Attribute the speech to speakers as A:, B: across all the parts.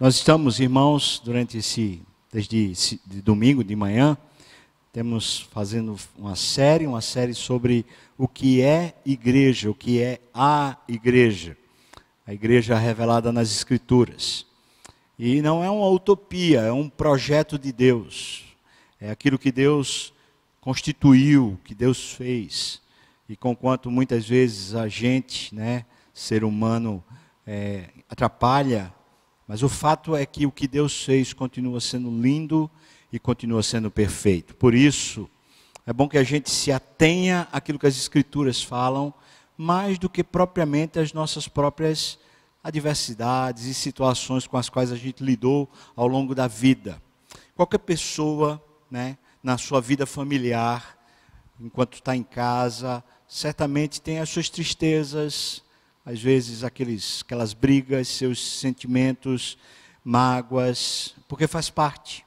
A: Nós estamos, irmãos, durante esse, desde de domingo de manhã, temos fazendo uma série, uma série sobre o que é igreja, o que é a igreja. A igreja revelada nas Escrituras. E não é uma utopia, é um projeto de Deus. É aquilo que Deus constituiu, que Deus fez. E conquanto muitas vezes a gente, né, ser humano, é, atrapalha mas o fato é que o que Deus fez continua sendo lindo e continua sendo perfeito. Por isso, é bom que a gente se atenha àquilo que as Escrituras falam, mais do que propriamente as nossas próprias adversidades e situações com as quais a gente lidou ao longo da vida. Qualquer pessoa, né, na sua vida familiar, enquanto está em casa, certamente tem as suas tristezas, às vezes aqueles, aquelas brigas, seus sentimentos, mágoas, porque faz parte.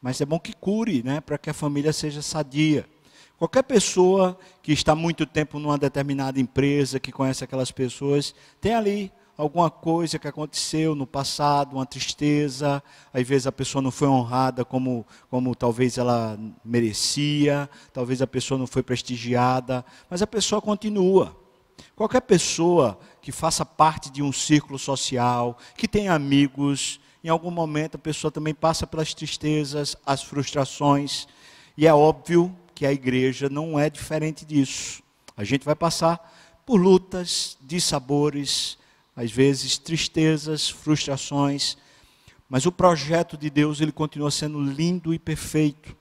A: Mas é bom que cure, né, para que a família seja sadia. Qualquer pessoa que está muito tempo numa determinada empresa, que conhece aquelas pessoas, tem ali alguma coisa que aconteceu no passado, uma tristeza, às vezes a pessoa não foi honrada como, como talvez ela merecia, talvez a pessoa não foi prestigiada, mas a pessoa continua. Qualquer pessoa que faça parte de um círculo social, que tenha amigos, em algum momento a pessoa também passa pelas tristezas, as frustrações, e é óbvio que a igreja não é diferente disso. A gente vai passar por lutas, dissabores, às vezes tristezas, frustrações, mas o projeto de Deus ele continua sendo lindo e perfeito.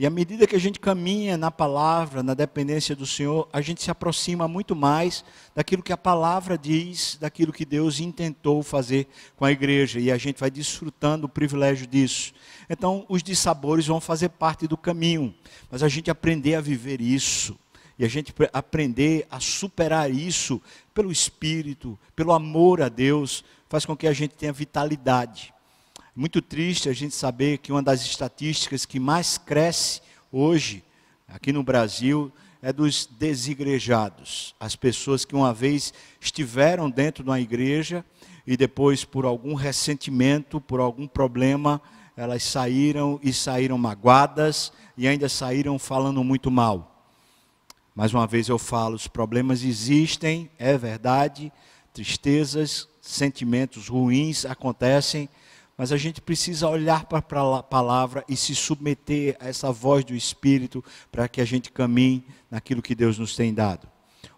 A: E à medida que a gente caminha na palavra, na dependência do Senhor, a gente se aproxima muito mais daquilo que a palavra diz, daquilo que Deus intentou fazer com a igreja. E a gente vai desfrutando o privilégio disso. Então, os dissabores vão fazer parte do caminho, mas a gente aprender a viver isso. E a gente aprender a superar isso pelo Espírito, pelo amor a Deus, faz com que a gente tenha vitalidade. Muito triste a gente saber que uma das estatísticas que mais cresce hoje, aqui no Brasil, é dos desigrejados. As pessoas que uma vez estiveram dentro de uma igreja e depois, por algum ressentimento, por algum problema, elas saíram e saíram magoadas e ainda saíram falando muito mal. Mais uma vez eu falo: os problemas existem, é verdade, tristezas, sentimentos ruins acontecem, mas a gente precisa olhar para a palavra e se submeter a essa voz do Espírito para que a gente caminhe naquilo que Deus nos tem dado.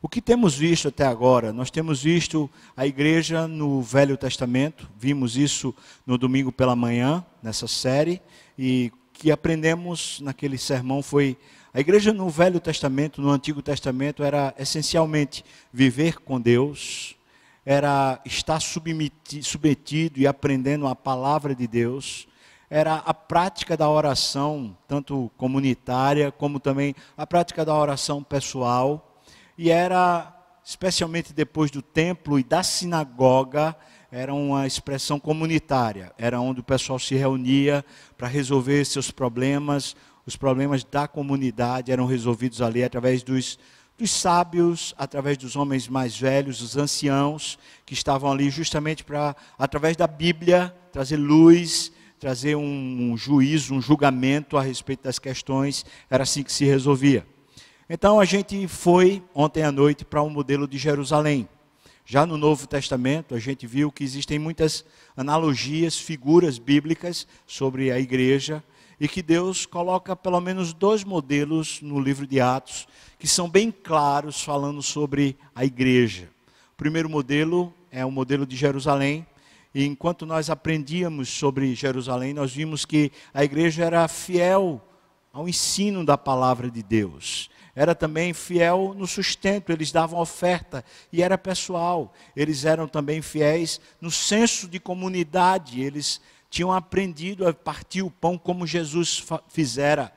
A: O que temos visto até agora? Nós temos visto a igreja no Velho Testamento, vimos isso no domingo pela manhã, nessa série, e que aprendemos naquele sermão foi a igreja no Velho Testamento, no Antigo Testamento, era essencialmente viver com Deus, era estar submetido e aprendendo a palavra de Deus, era a prática da oração, tanto comunitária como também a prática da oração pessoal, e era, especialmente depois do templo e da sinagoga, era uma expressão comunitária, era onde o pessoal se reunia para resolver seus problemas, os problemas da comunidade eram resolvidos ali através dos dos sábios, através dos homens mais velhos, dos anciãos, que estavam ali justamente para, através da Bíblia, trazer luz, trazer um, um juízo, um julgamento a respeito das questões. Era assim que se resolvia. Então a gente foi ontem à noite para um modelo de Jerusalém. Já no Novo Testamento, a gente viu que existem muitas analogias, figuras bíblicas sobre a igreja, e que Deus coloca pelo menos dois modelos no livro de Atos que são bem claros falando sobre a igreja. O primeiro modelo é o modelo de Jerusalém, e enquanto nós aprendíamos sobre Jerusalém, nós vimos que a igreja era fiel ao ensino da palavra de Deus. Era também fiel no sustento, eles davam oferta e era pessoal. Eles eram também fiéis no senso de comunidade, eles tinham aprendido a partir o pão como Jesus fizera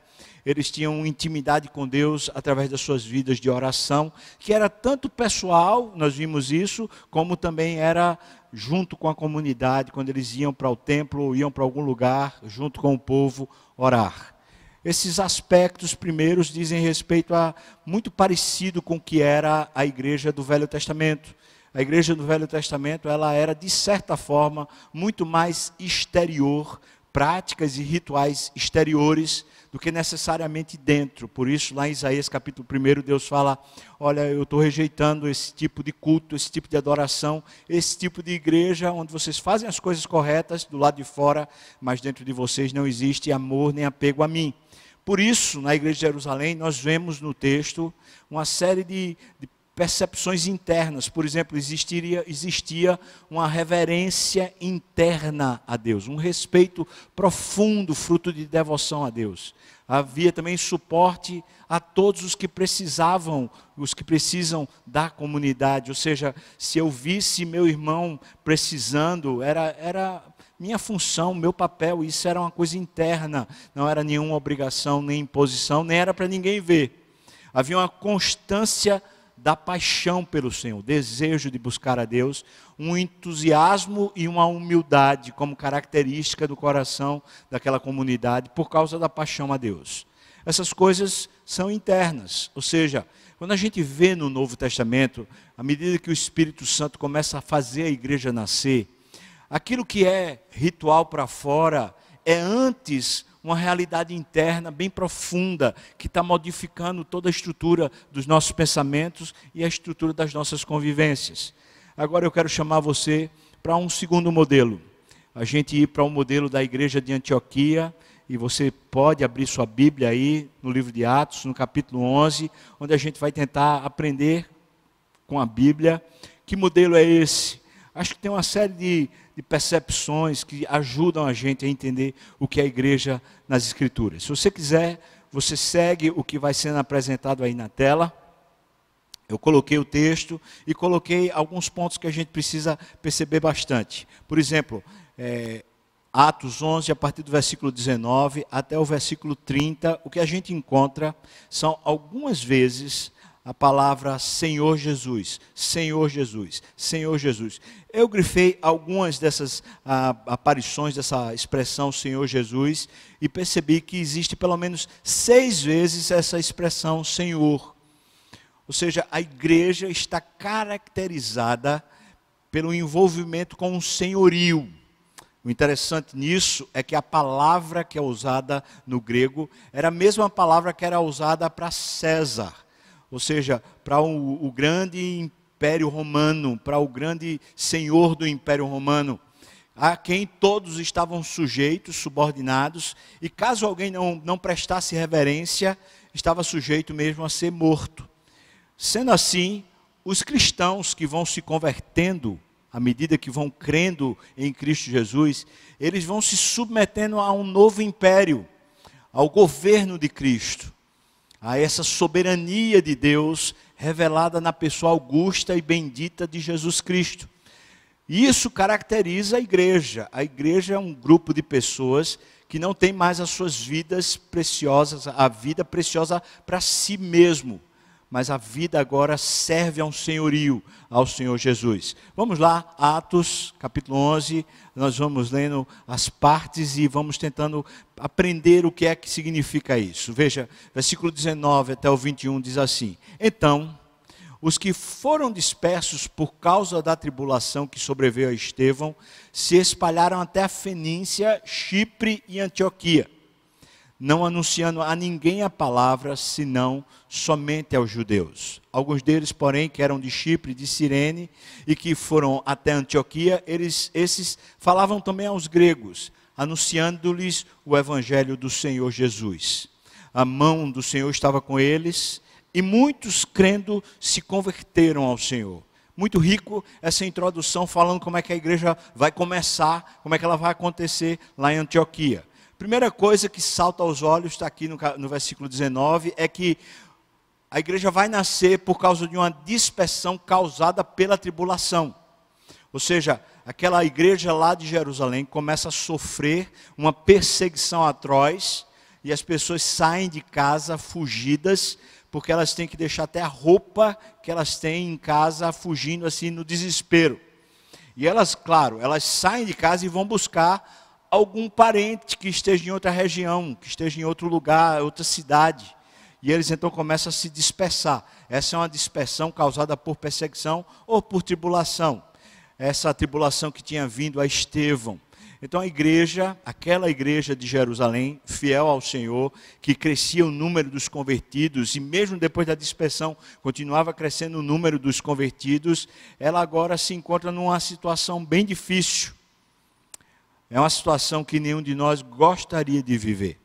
A: eles tinham intimidade com Deus através das suas vidas de oração, que era tanto pessoal, nós vimos isso, como também era junto com a comunidade, quando eles iam para o templo ou iam para algum lugar, junto com o povo, orar. Esses aspectos primeiros dizem respeito a muito parecido com o que era a igreja do Velho Testamento. a igreja do Velho Testamento, ela era de certa forma muito mais exterior, práticas e rituais exteriores do que necessariamente dentro. Por isso, lá em Isaías capítulo 1, Deus fala: Olha, eu estou rejeitando esse tipo de culto, esse tipo de adoração, esse tipo de igreja onde vocês fazem as coisas corretas do lado de fora, mas dentro de vocês não existe amor nem apego a mim. Por isso, na igreja de Jerusalém, nós vemos no texto uma série de, de percepções internas. Por exemplo, existiria, existia uma reverência interna a Deus, um respeito profundo, fruto de devoção a Deus. Havia também suporte a todos os que precisavam, os que precisam da comunidade. Ou seja, se eu visse meu irmão precisando, era, era minha função, meu papel, isso era uma coisa interna, não era nenhuma obrigação, nem imposição, nem era para ninguém ver. Havia uma constância da paixão pelo Senhor, desejo de buscar a Deus, um entusiasmo e uma humildade como característica do coração daquela comunidade por causa da paixão a Deus. Essas coisas são internas, ou seja, quando a gente vê no Novo Testamento, à medida que o Espírito Santo começa a fazer a igreja nascer, aquilo que é ritual para fora é antes uma realidade interna bem profunda que está modificando toda a estrutura dos nossos pensamentos e a estrutura das nossas convivências. Agora eu quero chamar você para um segundo modelo. A gente ir para o um modelo da igreja de Antioquia, e você pode abrir sua Bíblia aí no livro de Atos, no capítulo 11, onde a gente vai tentar aprender com a Bíblia. Que modelo é esse? Acho que tem uma série de, de percepções que ajudam a gente a entender o que é a igreja nas Escrituras. Se você quiser, você segue o que vai sendo apresentado aí na tela. Eu coloquei o texto e coloquei alguns pontos que a gente precisa perceber bastante. Por exemplo, é, Atos 11, a partir do versículo 19 até o versículo 30, o que a gente encontra são algumas vezes a palavra Senhor Jesus, Senhor Jesus, Senhor Jesus. Eu grifei algumas dessas ah, aparições dessa expressão Senhor Jesus e percebi que existe pelo menos seis vezes essa expressão Senhor. Ou seja, a igreja está caracterizada pelo envolvimento com o senhorio. O interessante nisso é que a palavra que é usada no grego era a mesma palavra que era usada para César ou seja, para o, o grande império romano, para o grande senhor do império romano, a quem todos estavam sujeitos, subordinados, e caso alguém não, não prestasse reverência, estava sujeito mesmo a ser morto. Sendo assim, os cristãos que vão se convertendo, à medida que vão crendo em Cristo Jesus, eles vão se submetendo a um novo império, ao governo de Cristo a essa soberania de Deus revelada na pessoa augusta e bendita de Jesus Cristo. Isso caracteriza a igreja. A igreja é um grupo de pessoas que não tem mais as suas vidas preciosas, a vida preciosa para si mesmo, mas a vida agora serve a um senhorio, ao Senhor Jesus. Vamos lá, Atos, capítulo 11, nós vamos lendo as partes e vamos tentando aprender o que é que significa isso. Veja, versículo 19 até o 21 diz assim: Então, os que foram dispersos por causa da tribulação que sobreveio a Estevão se espalharam até a Fenícia, Chipre e Antioquia não anunciando a ninguém a palavra, senão somente aos judeus. Alguns deles, porém, que eram de Chipre, de Cirene, e que foram até Antioquia, eles, esses falavam também aos gregos, anunciando-lhes o evangelho do Senhor Jesus. A mão do Senhor estava com eles, e muitos crendo se converteram ao Senhor. Muito rico essa introdução falando como é que a igreja vai começar, como é que ela vai acontecer lá em Antioquia. Primeira coisa que salta aos olhos, está aqui no, no versículo 19, é que a igreja vai nascer por causa de uma dispersão causada pela tribulação. Ou seja, aquela igreja lá de Jerusalém começa a sofrer uma perseguição atroz e as pessoas saem de casa fugidas, porque elas têm que deixar até a roupa que elas têm em casa fugindo assim no desespero. E elas, claro, elas saem de casa e vão buscar algum parente que esteja em outra região, que esteja em outro lugar, outra cidade. e eles então começam a se dispersar. Essa é uma dispersão causada por perseguição ou por tribulação. Essa tribulação que tinha vindo a Estevão. Então a igreja, aquela igreja de Jerusalém, fiel ao Senhor, que crescia o número dos convertidos, e mesmo depois da dispersão, continuava crescendo o número dos convertidos, ela agora se encontra numa situação bem difícil. É uma situação que nenhum de nós gostaria de viver,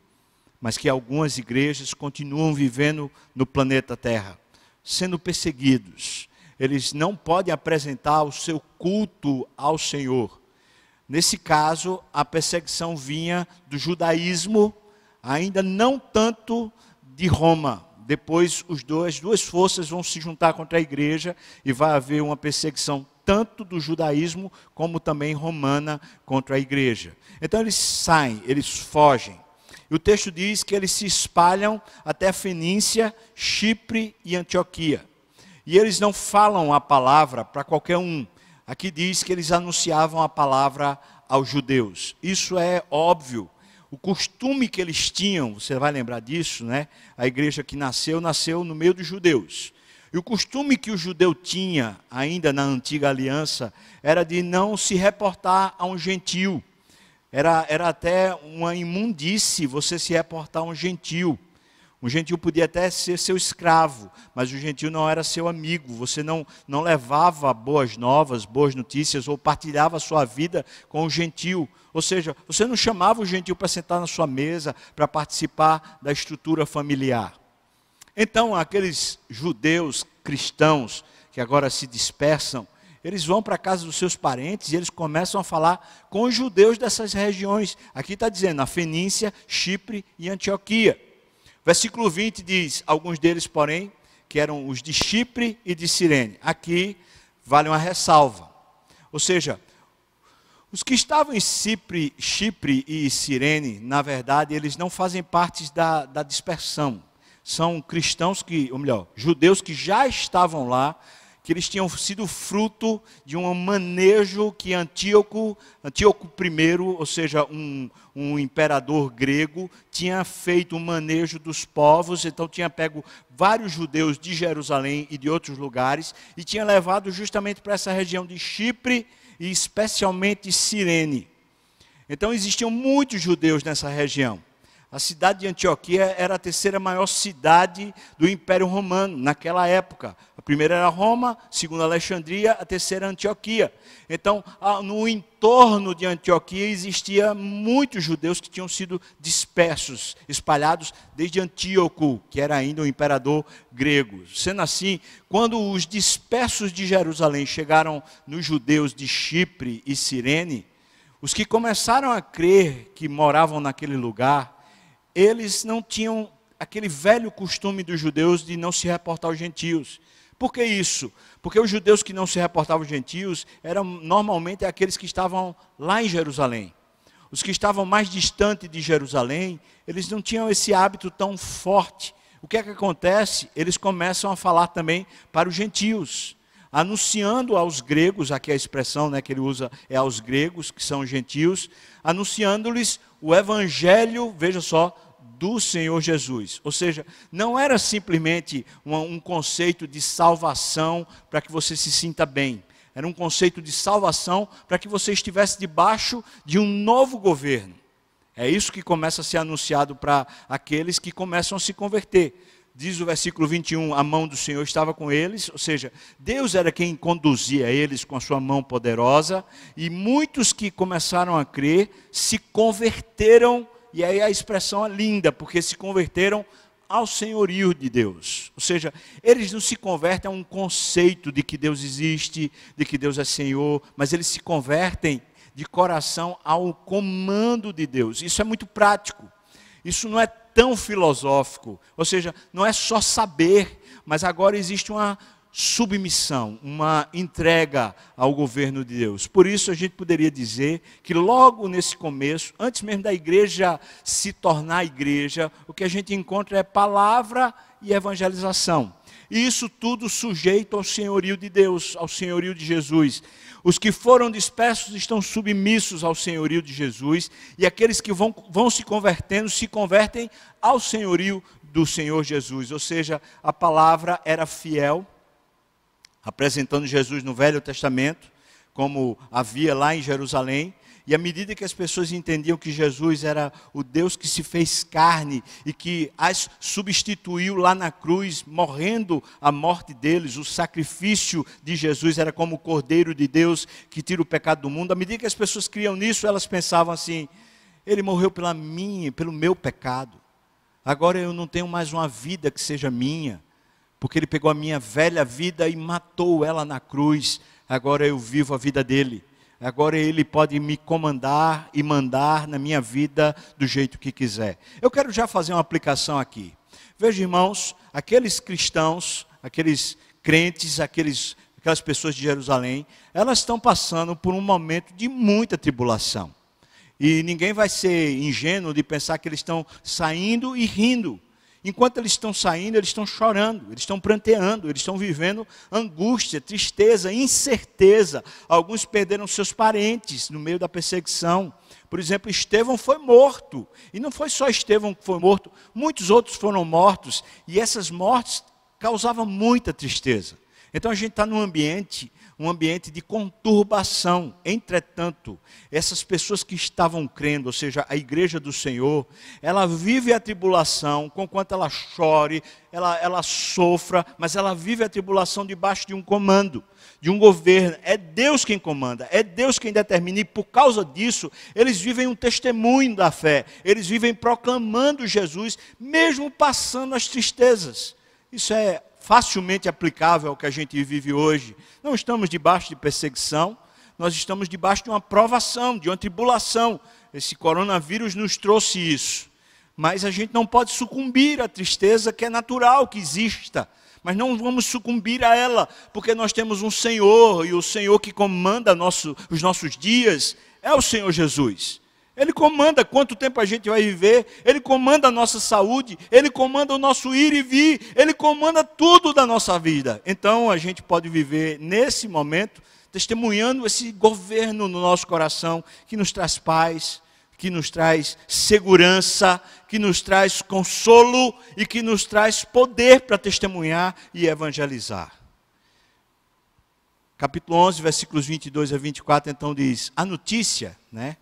A: mas que algumas igrejas continuam vivendo no planeta Terra, sendo perseguidos. Eles não podem apresentar o seu culto ao Senhor Nesse caso, a perseguição vinha do judaísmo, ainda não tanto de Roma. Depois, os dois, as duas forças vão se juntar contra a igreja e vai haver uma perseguição tanto do judaísmo como também romana contra a igreja. Então eles saem, eles fogem. E o texto diz que eles se espalham até Fenícia, Chipre e Antioquia. E eles não falam a palavra para qualquer um. Aqui diz que eles anunciavam a palavra aos judeus. Isso é óbvio. O costume que eles tinham, você vai lembrar disso, né? A igreja que nasceu, nasceu no meio dos judeus. E o costume que o judeu tinha, ainda na antiga aliança, era de não se reportar a um gentil. Era, era até uma imundície você se reportar a um gentil. Um gentil podia até ser seu escravo, mas o gentil não era seu amigo. Você não, não levava boas novas, boas notícias ou partilhava a sua vida com o gentil. Ou seja, você não chamava o gentil para sentar na sua mesa, para participar da estrutura familiar. Então, aqueles judeus cristãos que agora se dispersam, eles vão para a casa dos seus parentes e eles começam a falar com os judeus dessas regiões. Aqui está dizendo, a Fenícia, Chipre e Antioquia. Versículo 20 diz: Alguns deles, porém, que eram os de Chipre e de Cirene. Aqui vale uma ressalva. Ou seja, os que estavam em Chipre, Chipre e Cirene, na verdade, eles não fazem parte da, da dispersão. São cristãos que, ou melhor, judeus que já estavam lá, que eles tinham sido fruto de um manejo que Antíoco, Antíoco I, ou seja, um, um imperador grego, tinha feito um manejo dos povos, então tinha pego vários judeus de Jerusalém e de outros lugares e tinha levado justamente para essa região de Chipre e especialmente Cirene. Então existiam muitos judeus nessa região. A cidade de Antioquia era a terceira maior cidade do Império Romano naquela época. A primeira era Roma, a segunda Alexandria, a terceira Antioquia. Então, no entorno de Antioquia existia muitos judeus que tinham sido dispersos, espalhados desde Antíoco, que era ainda o imperador grego. Sendo assim, quando os dispersos de Jerusalém chegaram nos judeus de Chipre e Cirene, os que começaram a crer que moravam naquele lugar, eles não tinham aquele velho costume dos judeus de não se reportar aos gentios. Por que isso? Porque os judeus que não se reportavam aos gentios eram normalmente aqueles que estavam lá em Jerusalém. Os que estavam mais distantes de Jerusalém, eles não tinham esse hábito tão forte. O que é que acontece? Eles começam a falar também para os gentios, anunciando aos gregos, aqui a expressão né, que ele usa é aos gregos, que são gentios, anunciando-lhes o evangelho, veja só, do Senhor Jesus. Ou seja, não era simplesmente um conceito de salvação para que você se sinta bem. Era um conceito de salvação para que você estivesse debaixo de um novo governo. É isso que começa a ser anunciado para aqueles que começam a se converter. Diz o versículo 21, a mão do Senhor estava com eles, ou seja, Deus era quem conduzia eles com a sua mão poderosa, e muitos que começaram a crer se converteram, e aí a expressão é linda, porque se converteram ao senhorio de Deus. Ou seja, eles não se convertem a um conceito de que Deus existe, de que Deus é Senhor, mas eles se convertem de coração ao comando de Deus. Isso é muito prático. Isso não é tão filosófico, ou seja, não é só saber, mas agora existe uma submissão, uma entrega ao governo de Deus. Por isso a gente poderia dizer que logo nesse começo, antes mesmo da igreja se tornar igreja, o que a gente encontra é palavra e evangelização. E isso tudo sujeito ao senhorio de Deus, ao senhorio de Jesus. Os que foram dispersos estão submissos ao senhorio de Jesus, e aqueles que vão, vão se convertendo, se convertem ao senhorio do Senhor Jesus, ou seja, a palavra era fiel, apresentando Jesus no Velho Testamento, como havia lá em Jerusalém, e à medida que as pessoas entendiam que Jesus era o Deus que se fez carne e que as substituiu lá na cruz, morrendo a morte deles, o sacrifício de Jesus era como o Cordeiro de Deus que tira o pecado do mundo. À medida que as pessoas criam nisso, elas pensavam assim: ele morreu pela minha, pelo meu pecado. Agora eu não tenho mais uma vida que seja minha, porque ele pegou a minha velha vida e matou ela na cruz. Agora eu vivo a vida dele. Agora ele pode me comandar e mandar na minha vida do jeito que quiser. Eu quero já fazer uma aplicação aqui. Veja, irmãos, aqueles cristãos, aqueles crentes, aqueles, aquelas pessoas de Jerusalém, elas estão passando por um momento de muita tribulação. E ninguém vai ser ingênuo de pensar que eles estão saindo e rindo. Enquanto eles estão saindo, eles estão chorando, eles estão pranteando, eles estão vivendo angústia, tristeza, incerteza. Alguns perderam seus parentes no meio da perseguição. Por exemplo, Estevão foi morto. E não foi só Estevão que foi morto, muitos outros foram mortos. E essas mortes causavam muita tristeza. Então a gente está num ambiente um ambiente de conturbação. Entretanto, essas pessoas que estavam crendo, ou seja, a igreja do Senhor, ela vive a tribulação, conquanto ela chore, ela, ela sofra, mas ela vive a tribulação debaixo de um comando, de um governo. É Deus quem comanda, é Deus quem determina, e por causa disso, eles vivem um testemunho da fé, eles vivem proclamando Jesus, mesmo passando as tristezas. Isso é facilmente aplicável ao que a gente vive hoje. Não estamos debaixo de perseguição, nós estamos debaixo de uma provação, de uma tribulação. Esse coronavírus nos trouxe isso. Mas a gente não pode sucumbir à tristeza que é natural que exista. Mas não vamos sucumbir a ela, porque nós temos um Senhor, e o Senhor que comanda nosso, os nossos dias é o Senhor Jesus. Ele comanda quanto tempo a gente vai viver, Ele comanda a nossa saúde, Ele comanda o nosso ir e vir, Ele comanda tudo da nossa vida. Então a gente pode viver nesse momento, testemunhando esse governo no nosso coração, que nos traz paz, que nos traz segurança, que nos traz consolo e que nos traz poder para testemunhar e evangelizar. Capítulo 11, versículos 22 a 24, então diz: a notícia, né?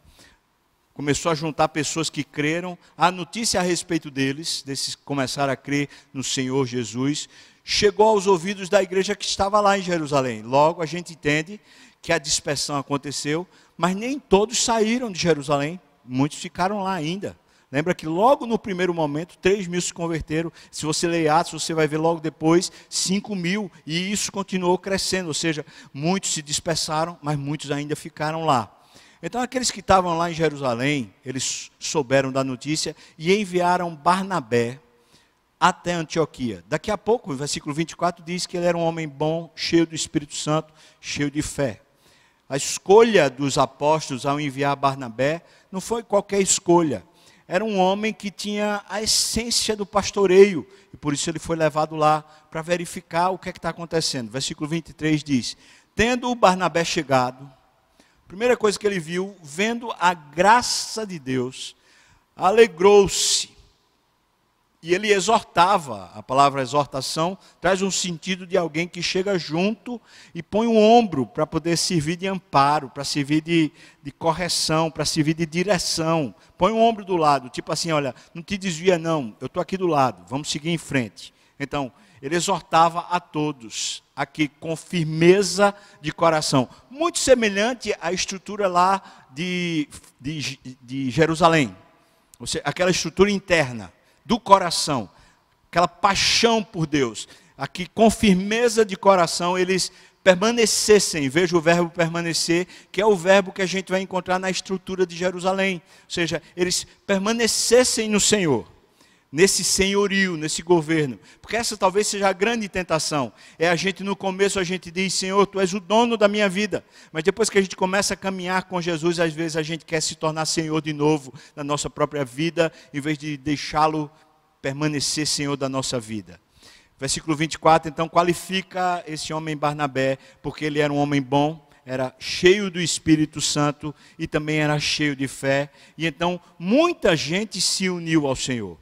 A: Começou a juntar pessoas que creram, a notícia a respeito deles, desses começaram a crer no Senhor Jesus, chegou aos ouvidos da igreja que estava lá em Jerusalém. Logo a gente entende que a dispersão aconteceu, mas nem todos saíram de Jerusalém, muitos ficaram lá ainda. Lembra que logo no primeiro momento, 3 mil se converteram. Se você ler Atos, você vai ver logo depois 5 mil. E isso continuou crescendo. Ou seja, muitos se dispersaram, mas muitos ainda ficaram lá. Então, aqueles que estavam lá em Jerusalém, eles souberam da notícia e enviaram Barnabé até Antioquia. Daqui a pouco, o versículo 24 diz que ele era um homem bom, cheio do Espírito Santo, cheio de fé. A escolha dos apóstolos ao enviar Barnabé não foi qualquer escolha. Era um homem que tinha a essência do pastoreio, e por isso ele foi levado lá para verificar o que é está acontecendo. Versículo 23 diz: Tendo o Barnabé chegado, Primeira coisa que ele viu, vendo a graça de Deus, alegrou-se. E ele exortava, a palavra exortação traz um sentido de alguém que chega junto e põe um ombro para poder servir de amparo, para servir de, de correção, para servir de direção. Põe um ombro do lado, tipo assim: olha, não te desvia, não, eu estou aqui do lado, vamos seguir em frente. Então, ele exortava a todos, aqui com firmeza de coração, muito semelhante à estrutura lá de, de, de Jerusalém, seja, aquela estrutura interna do coração, aquela paixão por Deus, aqui com firmeza de coração eles permanecessem, veja o verbo permanecer, que é o verbo que a gente vai encontrar na estrutura de Jerusalém, ou seja, eles permanecessem no Senhor nesse senhorio, nesse governo. Porque essa talvez seja a grande tentação. É a gente no começo a gente diz, Senhor, tu és o dono da minha vida. Mas depois que a gente começa a caminhar com Jesus, às vezes a gente quer se tornar Senhor de novo da nossa própria vida, em vez de deixá-lo permanecer Senhor da nossa vida. Versículo 24, então qualifica esse homem Barnabé, porque ele era um homem bom, era cheio do Espírito Santo e também era cheio de fé. E então muita gente se uniu ao Senhor.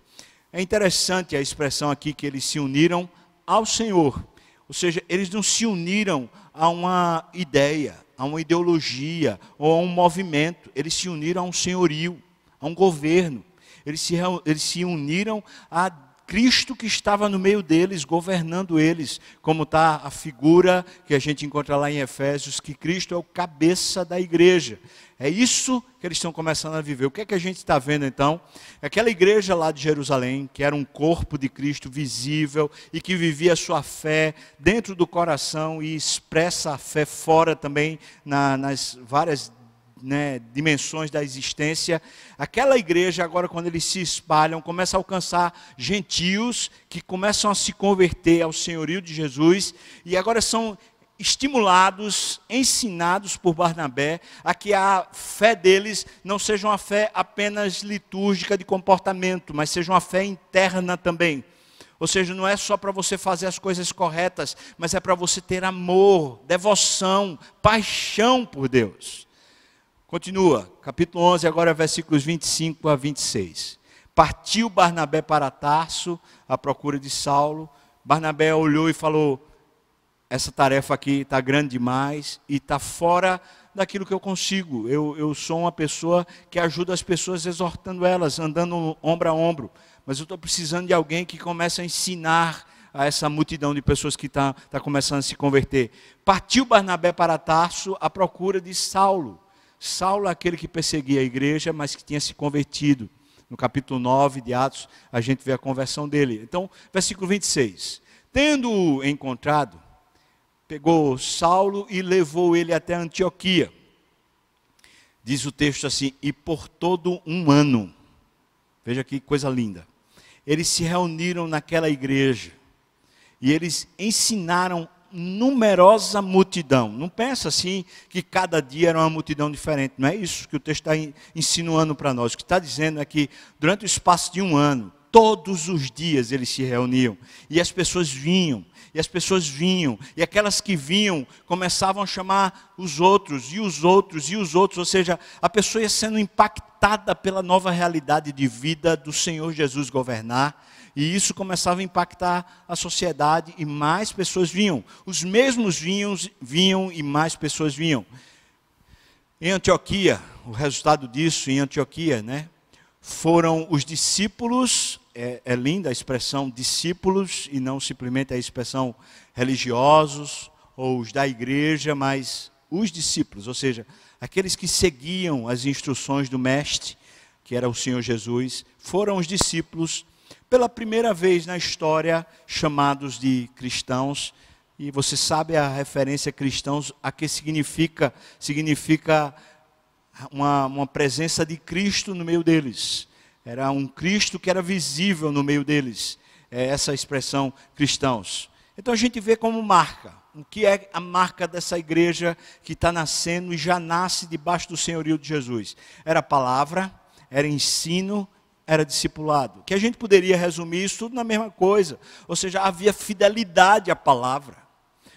A: É interessante a expressão aqui que eles se uniram ao Senhor. Ou seja, eles não se uniram a uma ideia, a uma ideologia ou a um movimento, eles se uniram a um senhorio, a um governo. Eles se, eles se uniram a Cristo que estava no meio deles, governando eles, como está a figura que a gente encontra lá em Efésios, que Cristo é o cabeça da igreja. É isso que eles estão começando a viver. O que é que a gente está vendo então? Aquela igreja lá de Jerusalém, que era um corpo de Cristo visível e que vivia a sua fé dentro do coração e expressa a fé fora também na, nas várias né, dimensões da existência. Aquela igreja, agora, quando eles se espalham, começa a alcançar gentios que começam a se converter ao senhorio de Jesus e agora são estimulados, ensinados por Barnabé a que a fé deles não seja uma fé apenas litúrgica de comportamento, mas seja uma fé interna também. Ou seja, não é só para você fazer as coisas corretas, mas é para você ter amor, devoção, paixão por Deus. Continua, capítulo 11, agora versículos 25 a 26. Partiu Barnabé para Tarso, à procura de Saulo. Barnabé olhou e falou: Essa tarefa aqui está grande demais e está fora daquilo que eu consigo. Eu, eu sou uma pessoa que ajuda as pessoas exortando elas, andando ombro a ombro. Mas eu estou precisando de alguém que comece a ensinar a essa multidão de pessoas que está tá começando a se converter. Partiu Barnabé para Tarso à procura de Saulo. Saulo é aquele que perseguia a igreja, mas que tinha se convertido. No capítulo 9 de Atos, a gente vê a conversão dele. Então, versículo 26. Tendo-o encontrado, pegou Saulo e levou ele até Antioquia. Diz o texto assim: e por todo um ano, veja que coisa linda, eles se reuniram naquela igreja e eles ensinaram numerosa multidão. Não pensa assim que cada dia era uma multidão diferente. Não é isso que o texto está insinuando para nós. O que está dizendo é que durante o espaço de um ano, todos os dias eles se reuniam e as pessoas vinham. E as pessoas vinham, e aquelas que vinham começavam a chamar os outros, e os outros, e os outros, ou seja, a pessoa ia sendo impactada pela nova realidade de vida do Senhor Jesus governar, e isso começava a impactar a sociedade e mais pessoas vinham. Os mesmos vinham, vinham e mais pessoas vinham. Em Antioquia, o resultado disso em Antioquia, né, foram os discípulos, é, é linda a expressão discípulos e não simplesmente a expressão religiosos ou os da igreja, mas os discípulos, ou seja, aqueles que seguiam as instruções do mestre, que era o Senhor Jesus, foram os discípulos pela primeira vez na história chamados de cristãos. E você sabe a referência cristãos a que significa? Significa uma, uma presença de Cristo no meio deles. Era um Cristo que era visível no meio deles. É essa expressão cristãos. Então a gente vê como marca. O que é a marca dessa igreja que está nascendo e já nasce debaixo do senhorio de Jesus? Era palavra, era ensino, era discipulado. Que a gente poderia resumir isso tudo na mesma coisa. Ou seja, havia fidelidade à palavra.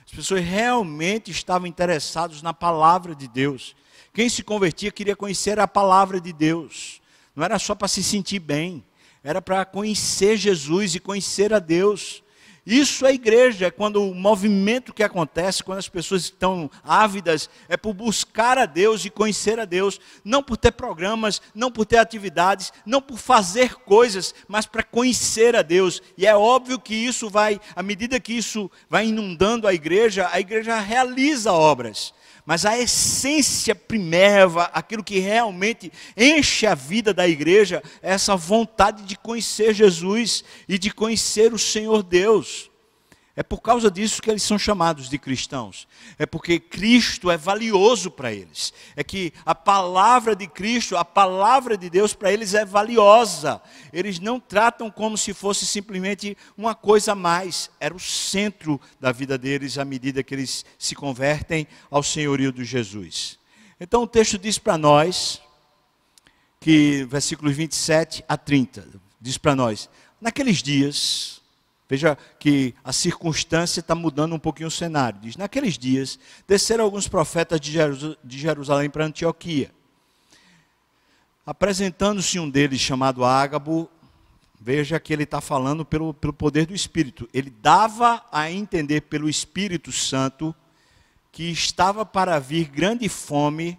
A: As pessoas realmente estavam interessadas na palavra de Deus. Quem se convertia queria conhecer a palavra de Deus. Não era só para se sentir bem, era para conhecer Jesus e conhecer a Deus. Isso é igreja, é quando o movimento que acontece, quando as pessoas estão ávidas, é por buscar a Deus e conhecer a Deus, não por ter programas, não por ter atividades, não por fazer coisas, mas para conhecer a Deus. E é óbvio que isso vai, à medida que isso vai inundando a igreja, a igreja realiza obras. Mas a essência primeira, aquilo que realmente enche a vida da igreja, é essa vontade de conhecer Jesus e de conhecer o Senhor Deus. É por causa disso que eles são chamados de cristãos. É porque Cristo é valioso para eles. É que a palavra de Cristo, a palavra de Deus para eles é valiosa. Eles não tratam como se fosse simplesmente uma coisa a mais. Era o centro da vida deles à medida que eles se convertem ao senhorio de Jesus. Então o texto diz para nós que versículos 27 a 30 diz para nós: naqueles dias Veja que a circunstância está mudando um pouquinho o cenário. Diz: Naqueles dias, desceram alguns profetas de Jerusalém para Antioquia. Apresentando-se um deles, chamado Ágabo, veja que ele está falando pelo, pelo poder do Espírito. Ele dava a entender pelo Espírito Santo que estava para vir grande fome,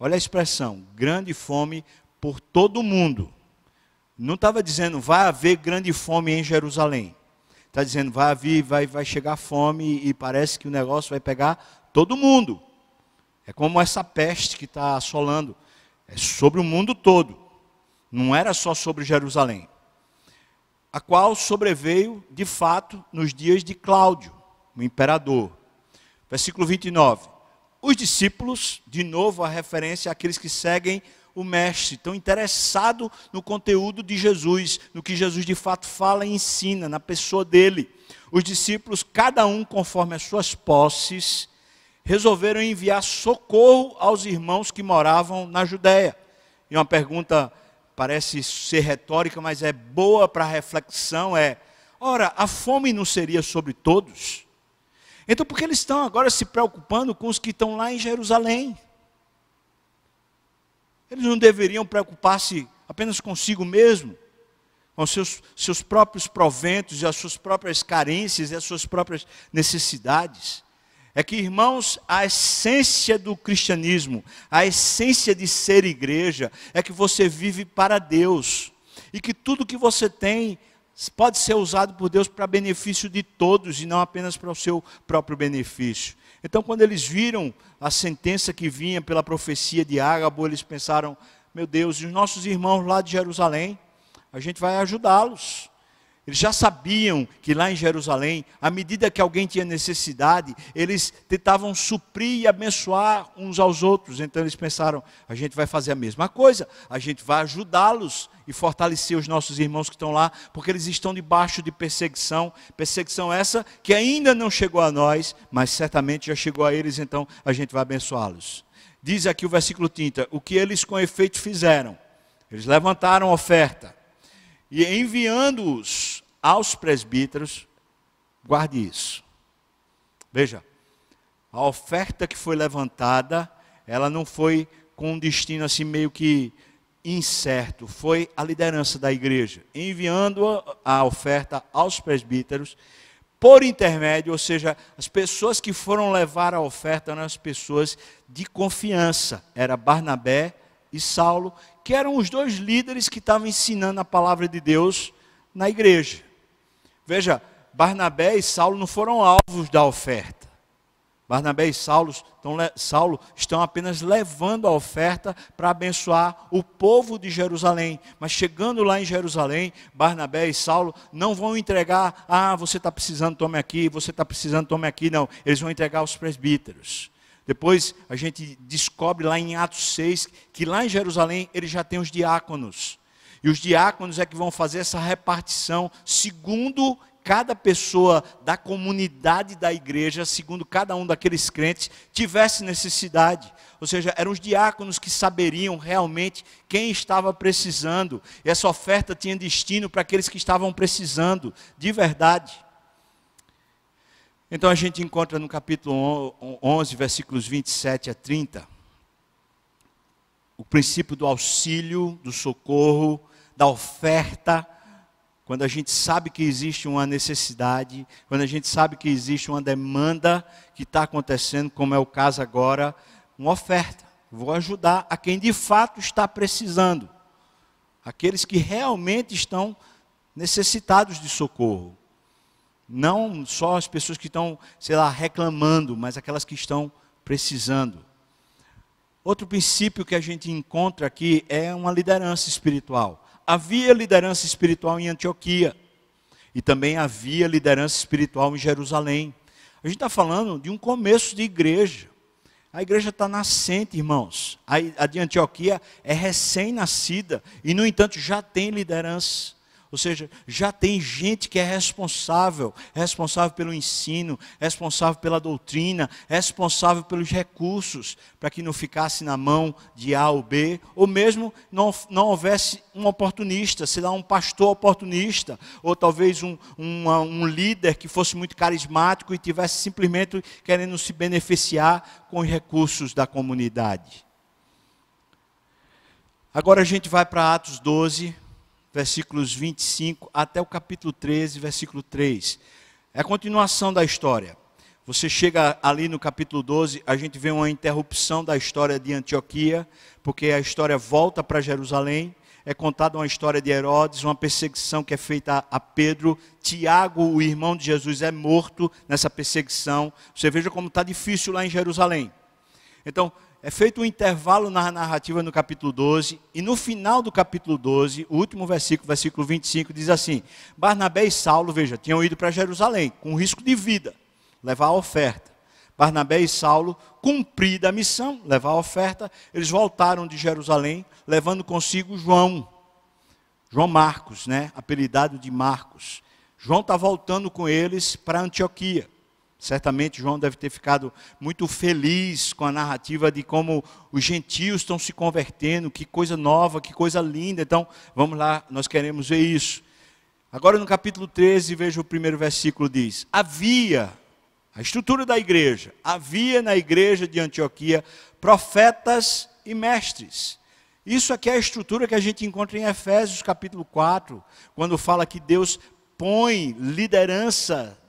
A: olha a expressão, grande fome por todo o mundo. Não estava dizendo vai haver grande fome em Jerusalém. Está dizendo vai haver, vai, vai chegar fome e parece que o negócio vai pegar todo mundo. É como essa peste que está assolando. É sobre o mundo todo. Não era só sobre Jerusalém. A qual sobreveio, de fato, nos dias de Cláudio, o imperador. Versículo 29. Os discípulos, de novo a referência àqueles que seguem o mestre, estão interessados no conteúdo de Jesus, no que Jesus de fato fala e ensina, na pessoa dele. Os discípulos, cada um conforme as suas posses, resolveram enviar socorro aos irmãos que moravam na Judéia. E uma pergunta parece ser retórica, mas é boa para reflexão, é: ora, a fome não seria sobre todos? Então por que eles estão agora se preocupando com os que estão lá em Jerusalém? Eles não deveriam preocupar-se apenas consigo mesmo, com seus, seus próprios proventos e as suas próprias carências e as suas próprias necessidades. É que, irmãos, a essência do cristianismo, a essência de ser igreja, é que você vive para Deus. E que tudo que você tem pode ser usado por Deus para benefício de todos e não apenas para o seu próprio benefício. Então, quando eles viram a sentença que vinha pela profecia de Ágabo, eles pensaram: meu Deus, e os nossos irmãos lá de Jerusalém, a gente vai ajudá-los. Eles já sabiam que lá em Jerusalém, à medida que alguém tinha necessidade, eles tentavam suprir e abençoar uns aos outros. Então eles pensaram: a gente vai fazer a mesma coisa, a gente vai ajudá-los e fortalecer os nossos irmãos que estão lá, porque eles estão debaixo de perseguição. Perseguição essa que ainda não chegou a nós, mas certamente já chegou a eles, então a gente vai abençoá-los. Diz aqui o versículo 30: o que eles com efeito fizeram? Eles levantaram oferta e enviando-os aos presbíteros, guarde isso. Veja, a oferta que foi levantada, ela não foi com um destino assim meio que incerto, foi a liderança da igreja, enviando a oferta aos presbíteros por intermédio, ou seja, as pessoas que foram levar a oferta eram as pessoas de confiança, era Barnabé e Saulo, que eram os dois líderes que estavam ensinando a palavra de Deus na igreja. Veja, Barnabé e Saulo não foram alvos da oferta. Barnabé e Saulo estão, Saulo estão apenas levando a oferta para abençoar o povo de Jerusalém. Mas chegando lá em Jerusalém, Barnabé e Saulo não vão entregar, ah, você está precisando, tome aqui, você está precisando, tome aqui. Não, eles vão entregar aos presbíteros. Depois a gente descobre lá em Atos 6 que lá em Jerusalém eles já têm os diáconos. E os diáconos é que vão fazer essa repartição segundo cada pessoa da comunidade da igreja, segundo cada um daqueles crentes, tivesse necessidade. Ou seja, eram os diáconos que saberiam realmente quem estava precisando. E essa oferta tinha destino para aqueles que estavam precisando, de verdade. Então a gente encontra no capítulo 11, versículos 27 a 30, o princípio do auxílio, do socorro, da oferta, quando a gente sabe que existe uma necessidade, quando a gente sabe que existe uma demanda que está acontecendo, como é o caso agora, uma oferta. Vou ajudar a quem de fato está precisando, aqueles que realmente estão necessitados de socorro. Não só as pessoas que estão, sei lá, reclamando, mas aquelas que estão precisando. Outro princípio que a gente encontra aqui é uma liderança espiritual. Havia liderança espiritual em Antioquia e também havia liderança espiritual em Jerusalém. A gente está falando de um começo de igreja. A igreja está nascente, irmãos. A de Antioquia é recém-nascida e, no entanto, já tem liderança. Ou seja, já tem gente que é responsável, responsável pelo ensino, responsável pela doutrina, responsável pelos recursos, para que não ficasse na mão de A ou B, ou mesmo não, não houvesse um oportunista, sei lá, um pastor oportunista, ou talvez um, um, um líder que fosse muito carismático e tivesse simplesmente querendo se beneficiar com os recursos da comunidade. Agora a gente vai para Atos 12, versículos 25 até o capítulo 13, versículo 3. É a continuação da história. Você chega ali no capítulo 12, a gente vê uma interrupção da história de Antioquia, porque a história volta para Jerusalém. É contada uma história de Herodes, uma perseguição que é feita a Pedro. Tiago, o irmão de Jesus, é morto nessa perseguição. Você veja como está difícil lá em Jerusalém. Então, é feito um intervalo na narrativa no capítulo 12, e no final do capítulo 12, o último versículo, versículo 25, diz assim: Barnabé e Saulo, veja, tinham ido para Jerusalém, com risco de vida, levar a oferta. Barnabé e Saulo, cumprida a missão, levar a oferta, eles voltaram de Jerusalém, levando consigo João, João Marcos, né, apelidado de Marcos. João está voltando com eles para Antioquia. Certamente João deve ter ficado muito feliz com a narrativa de como os gentios estão se convertendo, que coisa nova, que coisa linda. Então, vamos lá, nós queremos ver isso. Agora no capítulo 13, veja o primeiro versículo diz: Havia a estrutura da igreja, havia na igreja de Antioquia profetas e mestres. Isso aqui é a estrutura que a gente encontra em Efésios capítulo 4, quando fala que Deus põe liderança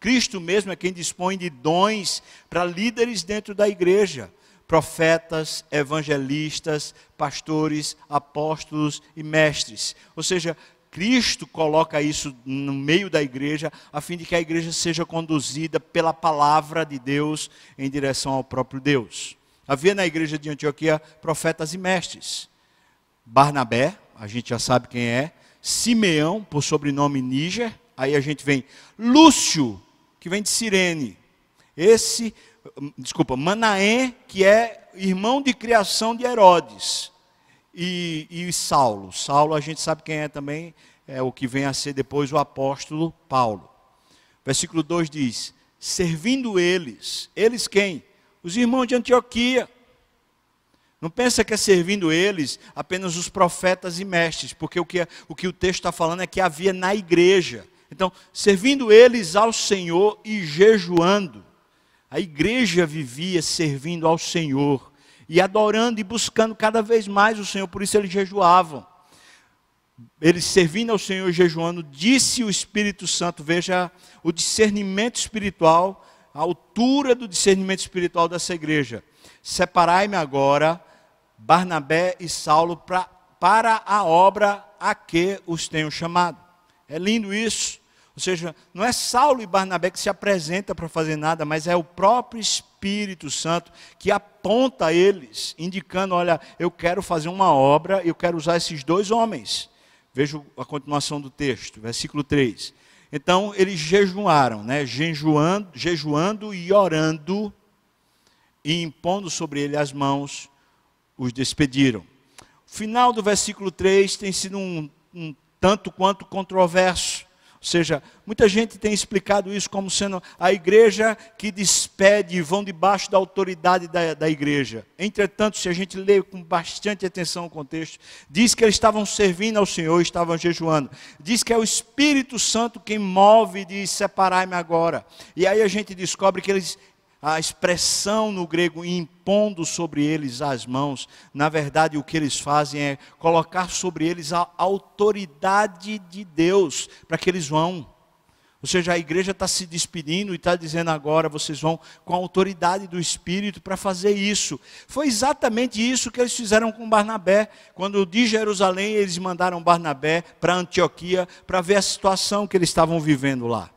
A: Cristo mesmo é quem dispõe de dons para líderes dentro da igreja: profetas, evangelistas, pastores, apóstolos e mestres. Ou seja, Cristo coloca isso no meio da igreja, a fim de que a igreja seja conduzida pela palavra de Deus em direção ao próprio Deus. Havia na igreja de Antioquia profetas e mestres. Barnabé, a gente já sabe quem é. Simeão, por sobrenome Níger. Aí a gente vem Lúcio, que vem de Cirene. Esse, desculpa, Manaém, que é irmão de criação de Herodes. E, e Saulo. Saulo a gente sabe quem é também, é o que vem a ser depois o apóstolo Paulo. Versículo 2 diz: Servindo eles, eles quem? Os irmãos de Antioquia. Não pensa que é servindo eles apenas os profetas e mestres, porque o que, o, que o texto está falando é que havia na igreja então, servindo eles ao Senhor e jejuando. A igreja vivia servindo ao Senhor e adorando e buscando cada vez mais o Senhor, por isso eles jejuavam. Eles servindo ao Senhor e jejuando, disse o Espírito Santo, veja o discernimento espiritual, a altura do discernimento espiritual dessa igreja. Separai-me agora, Barnabé e Saulo, pra, para a obra a que os tenho chamado. É lindo isso. Ou seja, não é Saulo e Barnabé que se apresenta para fazer nada, mas é o próprio Espírito Santo que aponta eles, indicando: olha, eu quero fazer uma obra, eu quero usar esses dois homens. Veja a continuação do texto, versículo 3. Então eles jejuaram, né? jejuando, jejuando e orando, e impondo sobre ele as mãos, os despediram. O final do versículo 3 tem sido um, um tanto quanto controverso. Ou seja, muita gente tem explicado isso como sendo a igreja que despede e vão debaixo da autoridade da, da igreja. Entretanto, se a gente lê com bastante atenção o contexto, diz que eles estavam servindo ao Senhor, estavam jejuando. Diz que é o Espírito Santo quem move e diz: separai-me agora. E aí a gente descobre que eles a expressão no grego impondo sobre eles as mãos, na verdade o que eles fazem é colocar sobre eles a autoridade de Deus para que eles vão. Ou seja, a igreja está se despedindo e está dizendo agora vocês vão com a autoridade do Espírito para fazer isso. Foi exatamente isso que eles fizeram com Barnabé. Quando de Jerusalém eles mandaram Barnabé para Antioquia para ver a situação que eles estavam vivendo lá.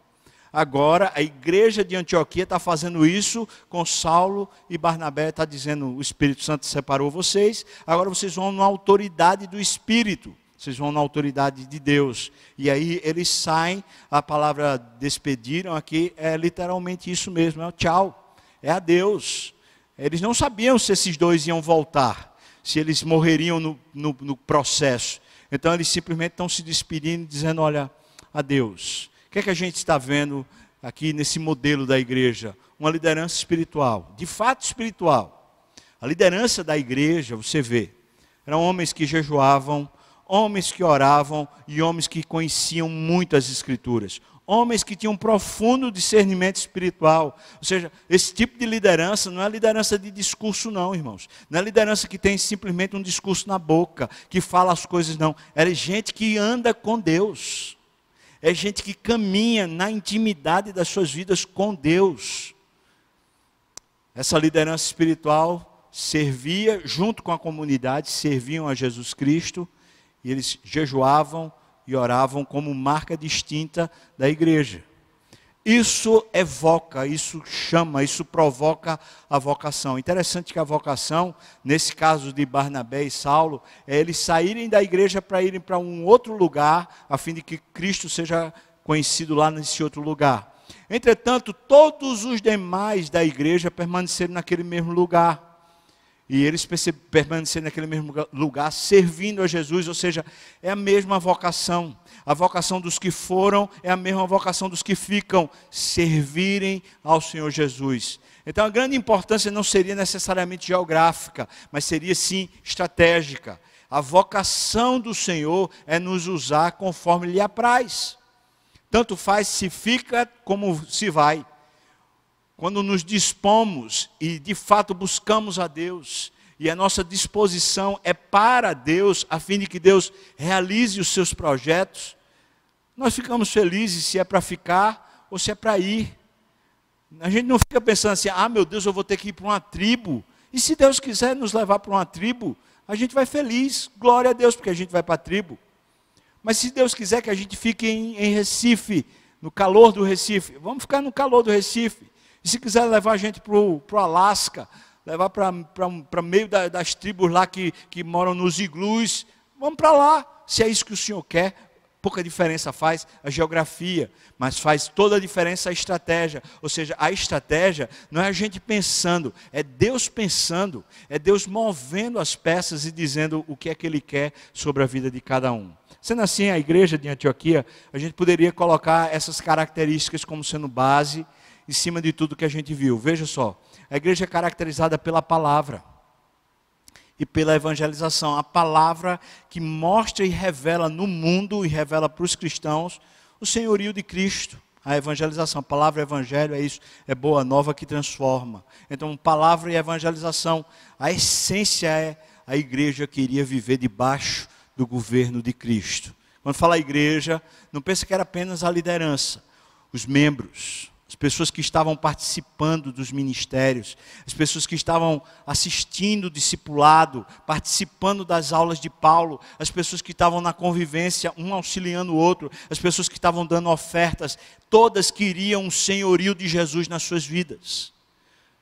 A: Agora, a igreja de Antioquia está fazendo isso com Saulo e Barnabé, está dizendo: o Espírito Santo separou vocês, agora vocês vão na autoridade do Espírito, vocês vão na autoridade de Deus. E aí eles saem, a palavra despediram aqui é literalmente isso mesmo: é o tchau, é a Deus. Eles não sabiam se esses dois iam voltar, se eles morreriam no, no, no processo. Então eles simplesmente estão se despedindo, dizendo: olha, adeus que é que a gente está vendo aqui nesse modelo da igreja? Uma liderança espiritual, de fato espiritual. A liderança da igreja, você vê, eram homens que jejuavam, homens que oravam e homens que conheciam muito as escrituras, homens que tinham profundo discernimento espiritual. Ou seja, esse tipo de liderança não é liderança de discurso, não, irmãos. Não é liderança que tem simplesmente um discurso na boca, que fala as coisas, não. Era gente que anda com Deus. É gente que caminha na intimidade das suas vidas com Deus. Essa liderança espiritual servia, junto com a comunidade, serviam a Jesus Cristo, e eles jejuavam, e oravam como marca distinta da igreja. Isso evoca, isso chama, isso provoca a vocação. Interessante que a vocação, nesse caso de Barnabé e Saulo, é eles saírem da igreja para irem para um outro lugar, a fim de que Cristo seja conhecido lá nesse outro lugar. Entretanto, todos os demais da igreja permaneceram naquele mesmo lugar. E eles permaneceram naquele mesmo lugar, servindo a Jesus, ou seja, é a mesma vocação. A vocação dos que foram é a mesma vocação dos que ficam, servirem ao Senhor Jesus. Então a grande importância não seria necessariamente geográfica, mas seria sim estratégica. A vocação do Senhor é nos usar conforme lhe apraz. Tanto faz se fica como se vai quando nos dispomos e de fato buscamos a Deus, e a nossa disposição é para Deus, a fim de que Deus realize os seus projetos, nós ficamos felizes se é para ficar ou se é para ir. A gente não fica pensando assim, ah meu Deus, eu vou ter que ir para uma tribo. E se Deus quiser nos levar para uma tribo, a gente vai feliz, glória a Deus, porque a gente vai para a tribo. Mas se Deus quiser que a gente fique em, em Recife, no calor do Recife, vamos ficar no calor do Recife. E se quiser levar a gente para o Alasca, levar para meio da, das tribos lá que, que moram nos iglus, vamos para lá. Se é isso que o Senhor quer, pouca diferença faz a geografia, mas faz toda a diferença a estratégia. Ou seja, a estratégia não é a gente pensando, é Deus pensando, é Deus movendo as peças e dizendo o que é que Ele quer sobre a vida de cada um. Sendo assim, a igreja de Antioquia, a gente poderia colocar essas características como sendo base em cima de tudo que a gente viu. Veja só, a igreja é caracterizada pela palavra e pela evangelização. A palavra que mostra e revela no mundo e revela para os cristãos o senhorio de Cristo. A evangelização, a palavra evangelho é isso, é boa nova que transforma. Então, palavra e evangelização, a essência é a igreja queria viver debaixo do governo de Cristo. Quando fala igreja, não pensa que era apenas a liderança, os membros, pessoas que estavam participando dos ministérios, as pessoas que estavam assistindo o discipulado, participando das aulas de Paulo, as pessoas que estavam na convivência, um auxiliando o outro, as pessoas que estavam dando ofertas, todas queriam um senhorio de Jesus nas suas vidas.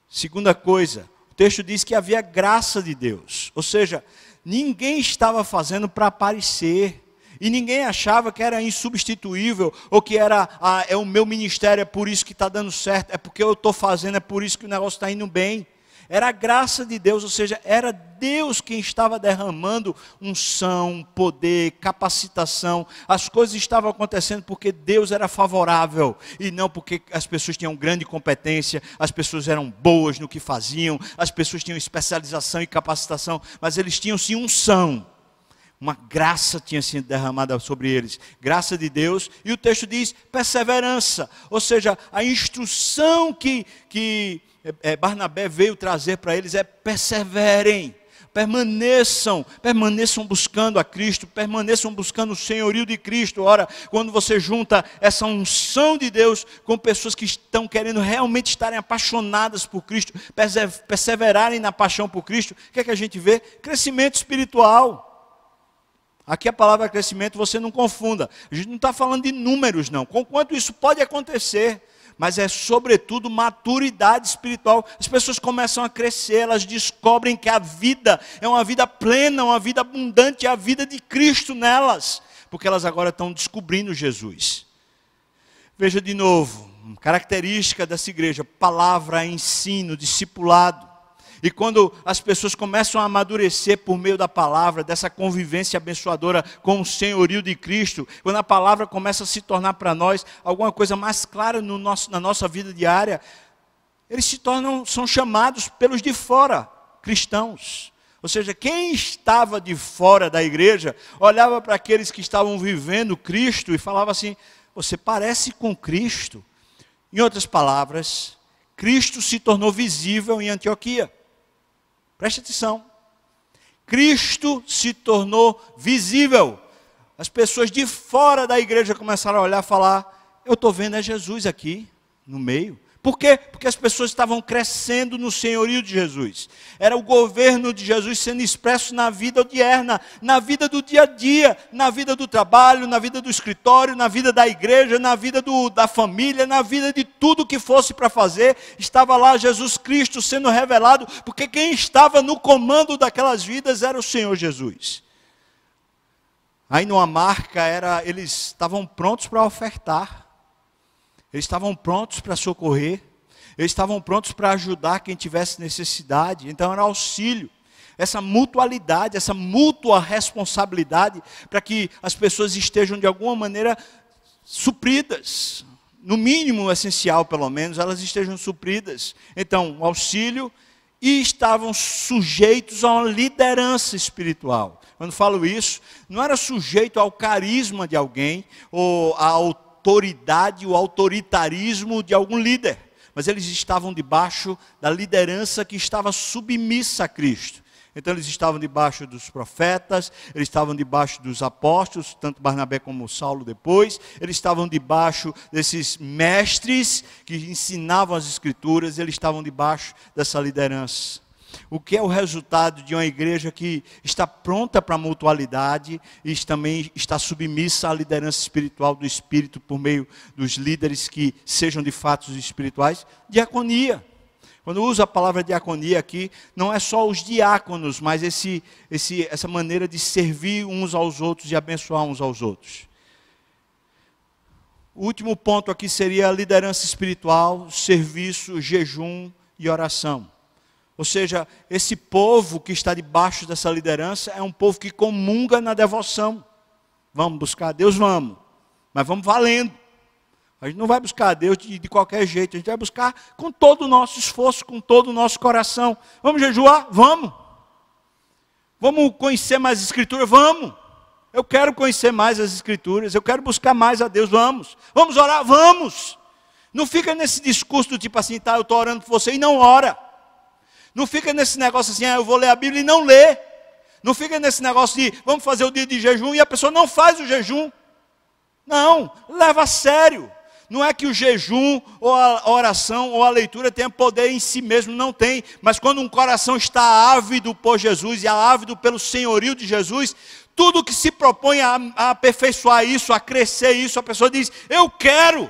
A: Segunda coisa, o texto diz que havia graça de Deus, ou seja, ninguém estava fazendo para aparecer e ninguém achava que era insubstituível, ou que era, ah, é o meu ministério, é por isso que está dando certo, é porque eu estou fazendo, é por isso que o negócio está indo bem. Era a graça de Deus, ou seja, era Deus quem estava derramando unção, poder, capacitação. As coisas estavam acontecendo porque Deus era favorável e não porque as pessoas tinham grande competência, as pessoas eram boas no que faziam, as pessoas tinham especialização e capacitação, mas eles tinham sim unção uma graça tinha sido derramada sobre eles, graça de Deus, e o texto diz perseverança, ou seja, a instrução que, que é, Barnabé veio trazer para eles é perseverem, permaneçam, permaneçam buscando a Cristo, permaneçam buscando o senhorio de Cristo. Ora, quando você junta essa unção de Deus com pessoas que estão querendo realmente estarem apaixonadas por Cristo, perseverarem na paixão por Cristo, o que é que a gente vê? Crescimento espiritual. Aqui a palavra crescimento você não confunda. A gente não está falando de números, não. Com quanto isso pode acontecer, mas é sobretudo maturidade espiritual. As pessoas começam a crescer, elas descobrem que a vida é uma vida plena, uma vida abundante, é a vida de Cristo nelas, porque elas agora estão descobrindo Jesus. Veja de novo, característica dessa igreja: palavra, ensino, discipulado. E quando as pessoas começam a amadurecer por meio da palavra, dessa convivência abençoadora com o senhorio de Cristo, quando a palavra começa a se tornar para nós alguma coisa mais clara no nosso, na nossa vida diária, eles se tornam, são chamados pelos de fora, cristãos. Ou seja, quem estava de fora da igreja olhava para aqueles que estavam vivendo Cristo e falava assim: você parece com Cristo. Em outras palavras, Cristo se tornou visível em Antioquia. Preste atenção. Cristo se tornou visível. As pessoas de fora da igreja começaram a olhar e falar: Eu estou vendo é Jesus aqui, no meio. Por quê? Porque as pessoas estavam crescendo no senhorio de Jesus. Era o governo de Jesus sendo expresso na vida odierna, na vida do dia a dia, na vida do trabalho, na vida do escritório, na vida da igreja, na vida do, da família, na vida de tudo que fosse para fazer. Estava lá Jesus Cristo sendo revelado, porque quem estava no comando daquelas vidas era o Senhor Jesus. Aí numa marca era, eles estavam prontos para ofertar. Eles estavam prontos para socorrer, eles estavam prontos para ajudar quem tivesse necessidade, então era auxílio. Essa mutualidade, essa mútua responsabilidade para que as pessoas estejam de alguma maneira supridas, no mínimo essencial, pelo menos, elas estejam supridas. Então, auxílio e estavam sujeitos a uma liderança espiritual. Quando falo isso, não era sujeito ao carisma de alguém ou ao autoridade, o autoritarismo de algum líder, mas eles estavam debaixo da liderança que estava submissa a Cristo. Então eles estavam debaixo dos profetas, eles estavam debaixo dos apóstolos, tanto Barnabé como Saulo depois, eles estavam debaixo desses mestres que ensinavam as escrituras, eles estavam debaixo dessa liderança. O que é o resultado de uma igreja que está pronta para a mutualidade e também está submissa à liderança espiritual do Espírito por meio dos líderes que sejam de fato espirituais? Diaconia. Quando usa a palavra diaconia aqui, não é só os diáconos, mas esse, esse, essa maneira de servir uns aos outros e abençoar uns aos outros. O último ponto aqui seria a liderança espiritual, serviço, jejum e oração. Ou seja, esse povo que está debaixo dessa liderança é um povo que comunga na devoção. Vamos buscar a Deus? Vamos. Mas vamos valendo. A gente não vai buscar a Deus de, de, qualquer jeito, a gente vai buscar com todo o nosso esforço, com todo o nosso coração. Vamos jejuar? Vamos. Vamos conhecer mais as Escrituras? Vamos. Eu quero conhecer mais as Escrituras, eu quero buscar mais a Deus, vamos. Vamos orar? Vamos. Não fica nesse discurso do tipo assim, tá, eu estou orando por você e não ora. Não fica nesse negócio assim, ah, eu vou ler a Bíblia e não lê. Não fica nesse negócio de vamos fazer o dia de jejum e a pessoa não faz o jejum. Não, leva a sério. Não é que o jejum, ou a oração, ou a leitura tenha poder em si mesmo, não tem. Mas quando um coração está ávido por Jesus e ávido pelo senhorio de Jesus, tudo que se propõe a, a aperfeiçoar isso, a crescer isso, a pessoa diz: Eu quero,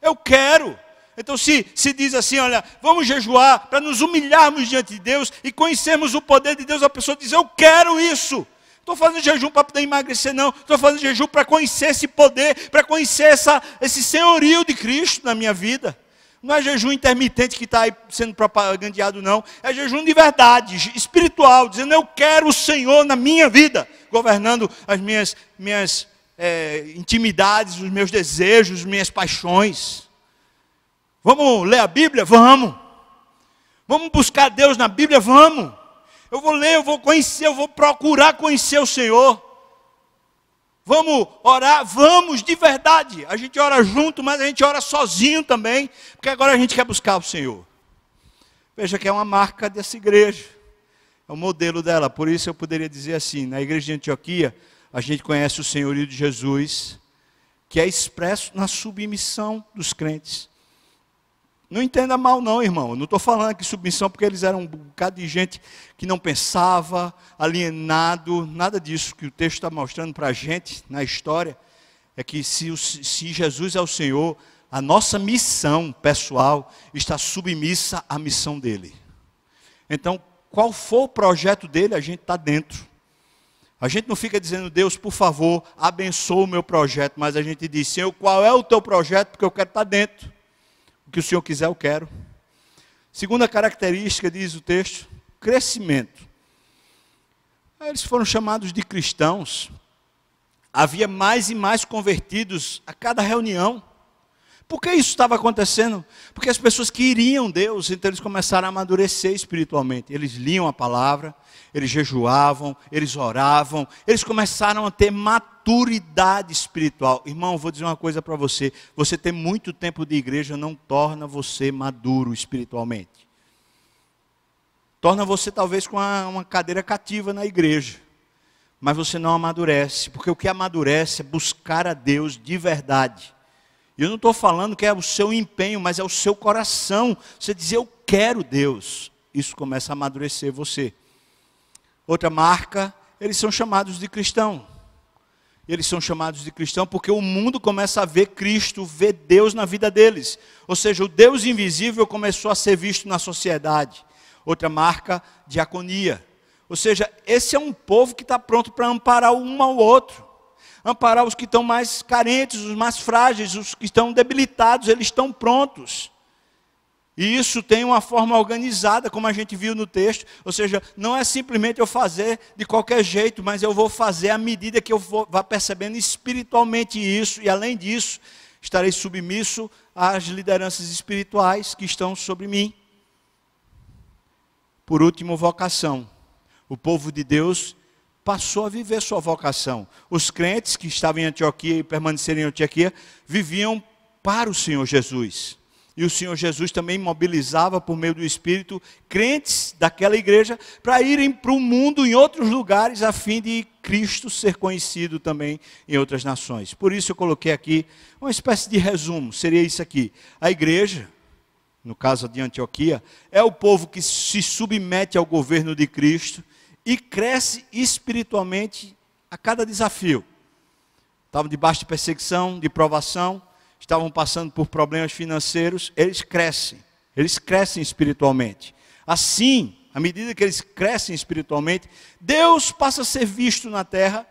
A: eu quero. Então, se, se diz assim, olha, vamos jejuar para nos humilharmos diante de Deus e conhecermos o poder de Deus, a pessoa diz, eu quero isso. Estou fazendo jejum para poder emagrecer, não. Estou fazendo jejum para conhecer esse poder, para conhecer essa, esse senhorio de Cristo na minha vida. Não é jejum intermitente que está aí sendo propagandeado, não. É jejum de verdade, espiritual, dizendo eu quero o Senhor na minha vida, governando as minhas, minhas é, intimidades, os meus desejos, as minhas paixões. Vamos ler a Bíblia? Vamos. Vamos buscar Deus na Bíblia? Vamos. Eu vou ler, eu vou conhecer, eu vou procurar conhecer o Senhor. Vamos orar? Vamos, de verdade. A gente ora junto, mas a gente ora sozinho também, porque agora a gente quer buscar o Senhor. Veja que é uma marca dessa igreja, é o modelo dela. Por isso eu poderia dizer assim: na igreja de Antioquia, a gente conhece o senhorio de Jesus, que é expresso na submissão dos crentes. Não entenda mal, não, irmão. Não estou falando aqui submissão porque eles eram um bocado de gente que não pensava, alienado, nada disso que o texto está mostrando para a gente na história. É que se, se Jesus é o Senhor, a nossa missão pessoal está submissa à missão dele. Então, qual for o projeto dele, a gente está dentro. A gente não fica dizendo, Deus, por favor, abençoa o meu projeto, mas a gente diz, Senhor, qual é o teu projeto? Porque eu quero estar dentro que o Senhor quiser, eu quero. Segunda característica, diz o texto, crescimento. Eles foram chamados de cristãos. Havia mais e mais convertidos a cada reunião. Por que isso estava acontecendo? Porque as pessoas queriam Deus, então eles começaram a amadurecer espiritualmente. Eles liam a palavra, eles jejuavam, eles oravam, eles começaram a ter maturidade espiritual. Irmão, vou dizer uma coisa para você: você ter muito tempo de igreja não torna você maduro espiritualmente. Torna você talvez com uma, uma cadeira cativa na igreja, mas você não amadurece, porque o que amadurece é buscar a Deus de verdade. Eu não estou falando que é o seu empenho, mas é o seu coração. Você dizer, eu quero Deus. Isso começa a amadurecer você. Outra marca, eles são chamados de cristão. Eles são chamados de cristão porque o mundo começa a ver Cristo, ver Deus na vida deles. Ou seja, o Deus invisível começou a ser visto na sociedade. Outra marca, diaconia. Ou seja, esse é um povo que está pronto para amparar um ao outro. Amparar os que estão mais carentes, os mais frágeis, os que estão debilitados, eles estão prontos. E isso tem uma forma organizada, como a gente viu no texto. Ou seja, não é simplesmente eu fazer de qualquer jeito, mas eu vou fazer à medida que eu vou, vá percebendo espiritualmente isso. E além disso, estarei submisso às lideranças espirituais que estão sobre mim. Por último, vocação. O povo de Deus passou a viver sua vocação. Os crentes que estavam em Antioquia e permaneceram em Antioquia viviam para o Senhor Jesus. E o Senhor Jesus também mobilizava por meio do Espírito crentes daquela igreja para irem para o mundo em outros lugares a fim de Cristo ser conhecido também em outras nações. Por isso eu coloquei aqui uma espécie de resumo, seria isso aqui. A igreja, no caso de Antioquia, é o povo que se submete ao governo de Cristo e cresce espiritualmente a cada desafio. Estavam debaixo de perseguição, de provação, estavam passando por problemas financeiros, eles crescem, eles crescem espiritualmente. Assim, à medida que eles crescem espiritualmente, Deus passa a ser visto na terra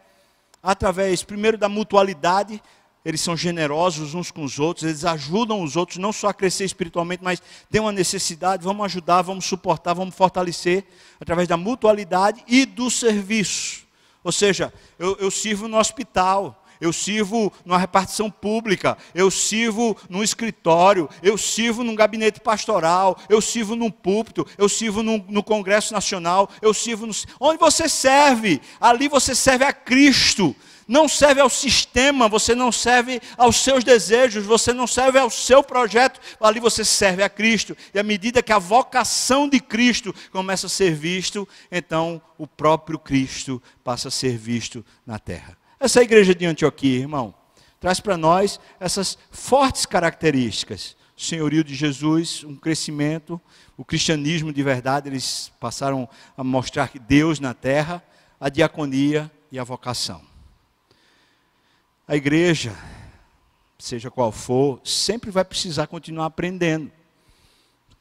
A: através, primeiro, da mutualidade. Eles são generosos uns com os outros, eles ajudam os outros não só a crescer espiritualmente, mas tem uma necessidade, vamos ajudar, vamos suportar, vamos fortalecer através da mutualidade e do serviço. Ou seja, eu, eu sirvo no hospital, eu sirvo numa repartição pública, eu sirvo num escritório, eu sirvo num gabinete pastoral, eu sirvo num púlpito, eu sirvo num, no Congresso Nacional, eu sirvo no. Onde você serve? Ali você serve a Cristo. Não serve ao sistema, você não serve aos seus desejos, você não serve ao seu projeto, ali você serve a Cristo. E à medida que a vocação de Cristo começa a ser visto, então o próprio Cristo passa a ser visto na terra. Essa é igreja de Antioquia, irmão, traz para nós essas fortes características. O senhorio de Jesus, um crescimento, o cristianismo de verdade, eles passaram a mostrar Deus na terra, a diaconia e a vocação. A igreja, seja qual for, sempre vai precisar continuar aprendendo.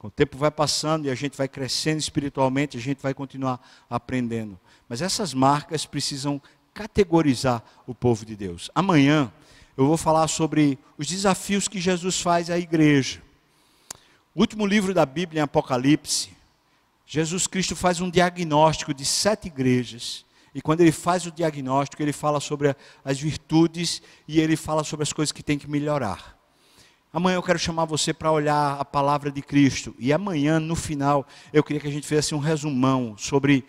A: O tempo vai passando e a gente vai crescendo espiritualmente, a gente vai continuar aprendendo. Mas essas marcas precisam categorizar o povo de Deus. Amanhã eu vou falar sobre os desafios que Jesus faz à igreja. O último livro da Bíblia, em Apocalipse, Jesus Cristo faz um diagnóstico de sete igrejas. E quando ele faz o diagnóstico, ele fala sobre as virtudes e ele fala sobre as coisas que tem que melhorar. Amanhã eu quero chamar você para olhar a palavra de Cristo. E amanhã, no final, eu queria que a gente fizesse um resumão sobre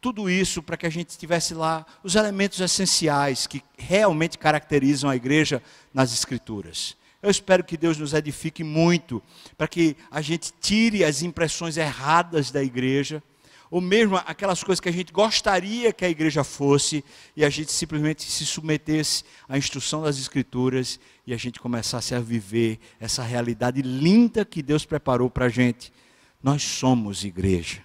A: tudo isso para que a gente tivesse lá os elementos essenciais que realmente caracterizam a igreja nas Escrituras. Eu espero que Deus nos edifique muito, para que a gente tire as impressões erradas da igreja, ou mesmo aquelas coisas que a gente gostaria que a igreja fosse, e a gente simplesmente se submetesse à instrução das Escrituras e a gente começasse a viver essa realidade linda que Deus preparou para a gente. Nós somos igreja.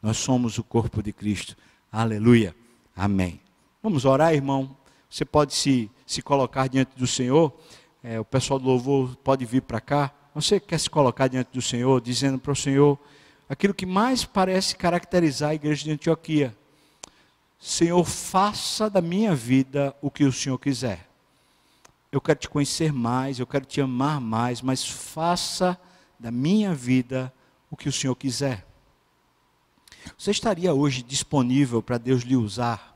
A: Nós somos o corpo de Cristo. Aleluia. Amém. Vamos orar, irmão. Você pode se, se colocar diante do Senhor. É, o pessoal do louvor pode vir para cá. Você quer se colocar diante do Senhor, dizendo para o Senhor aquilo que mais parece caracterizar a igreja de Antioquia. Senhor, faça da minha vida o que o Senhor quiser. Eu quero te conhecer mais, eu quero te amar mais, mas faça da minha vida o que o Senhor quiser. Você estaria hoje disponível para Deus lhe usar?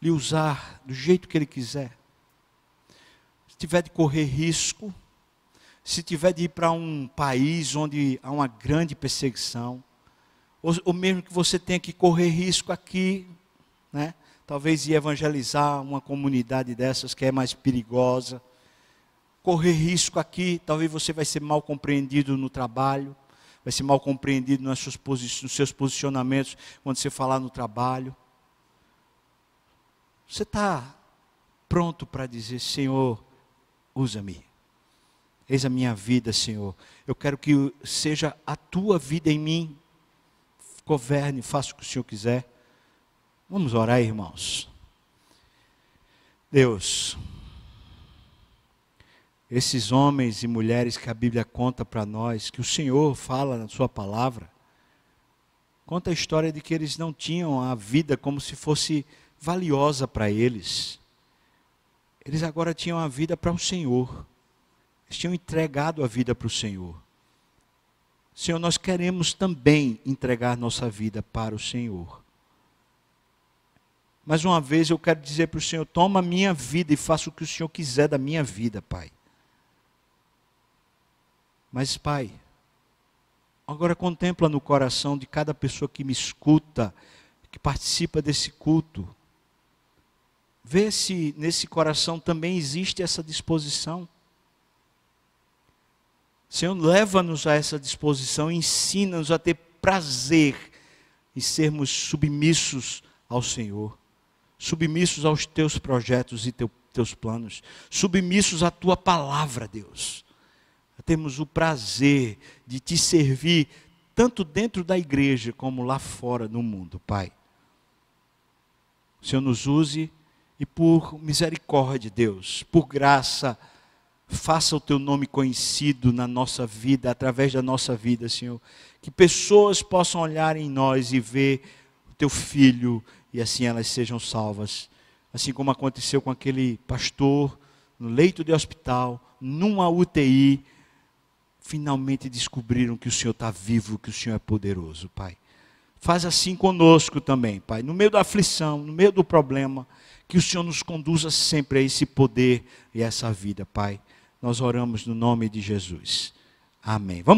A: Lhe usar do jeito que Ele quiser? Se tiver de correr risco, se tiver de ir para um país onde há uma grande perseguição, ou, ou mesmo que você tenha que correr risco aqui, né? talvez ir evangelizar uma comunidade dessas que é mais perigosa, correr risco aqui, talvez você vai ser mal compreendido no trabalho, vai ser mal compreendido nos seus, nos seus posicionamentos quando você falar no trabalho. Você está pronto para dizer, Senhor, usa-me. Eis a minha vida, Senhor. Eu quero que seja a tua vida em mim. Governe, faça o que o Senhor quiser. Vamos orar, irmãos. Deus, esses homens e mulheres que a Bíblia conta para nós, que o Senhor fala na Sua palavra, conta a história de que eles não tinham a vida como se fosse valiosa para eles. Eles agora tinham a vida para o Senhor. Eles tinham entregado a vida para o Senhor. Senhor, nós queremos também entregar nossa vida para o Senhor. Mais uma vez eu quero dizer para o Senhor: toma a minha vida e faça o que o Senhor quiser da minha vida, Pai. Mas, Pai, agora contempla no coração de cada pessoa que me escuta, que participa desse culto. Vê se nesse coração também existe essa disposição. Senhor, leva-nos a essa disposição, ensina-nos a ter prazer em sermos submissos ao Senhor, submissos aos teus projetos e teu, teus planos, submissos à tua palavra, Deus temos o prazer de te servir, tanto dentro da igreja como lá fora no mundo, Pai. O Senhor nos use e por misericórdia, Deus, por graça, faça o teu nome conhecido na nossa vida, através da nossa vida, Senhor. Que pessoas possam olhar em nós e ver o teu filho e assim elas sejam salvas. Assim como aconteceu com aquele pastor no leito de hospital, numa UTI, finalmente descobriram que o Senhor está vivo, que o Senhor é poderoso, Pai. Faz assim conosco também, Pai, no meio da aflição, no meio do problema, que o Senhor nos conduza sempre a esse poder e a essa vida, Pai. Nós oramos no nome de Jesus. Amém. Vamos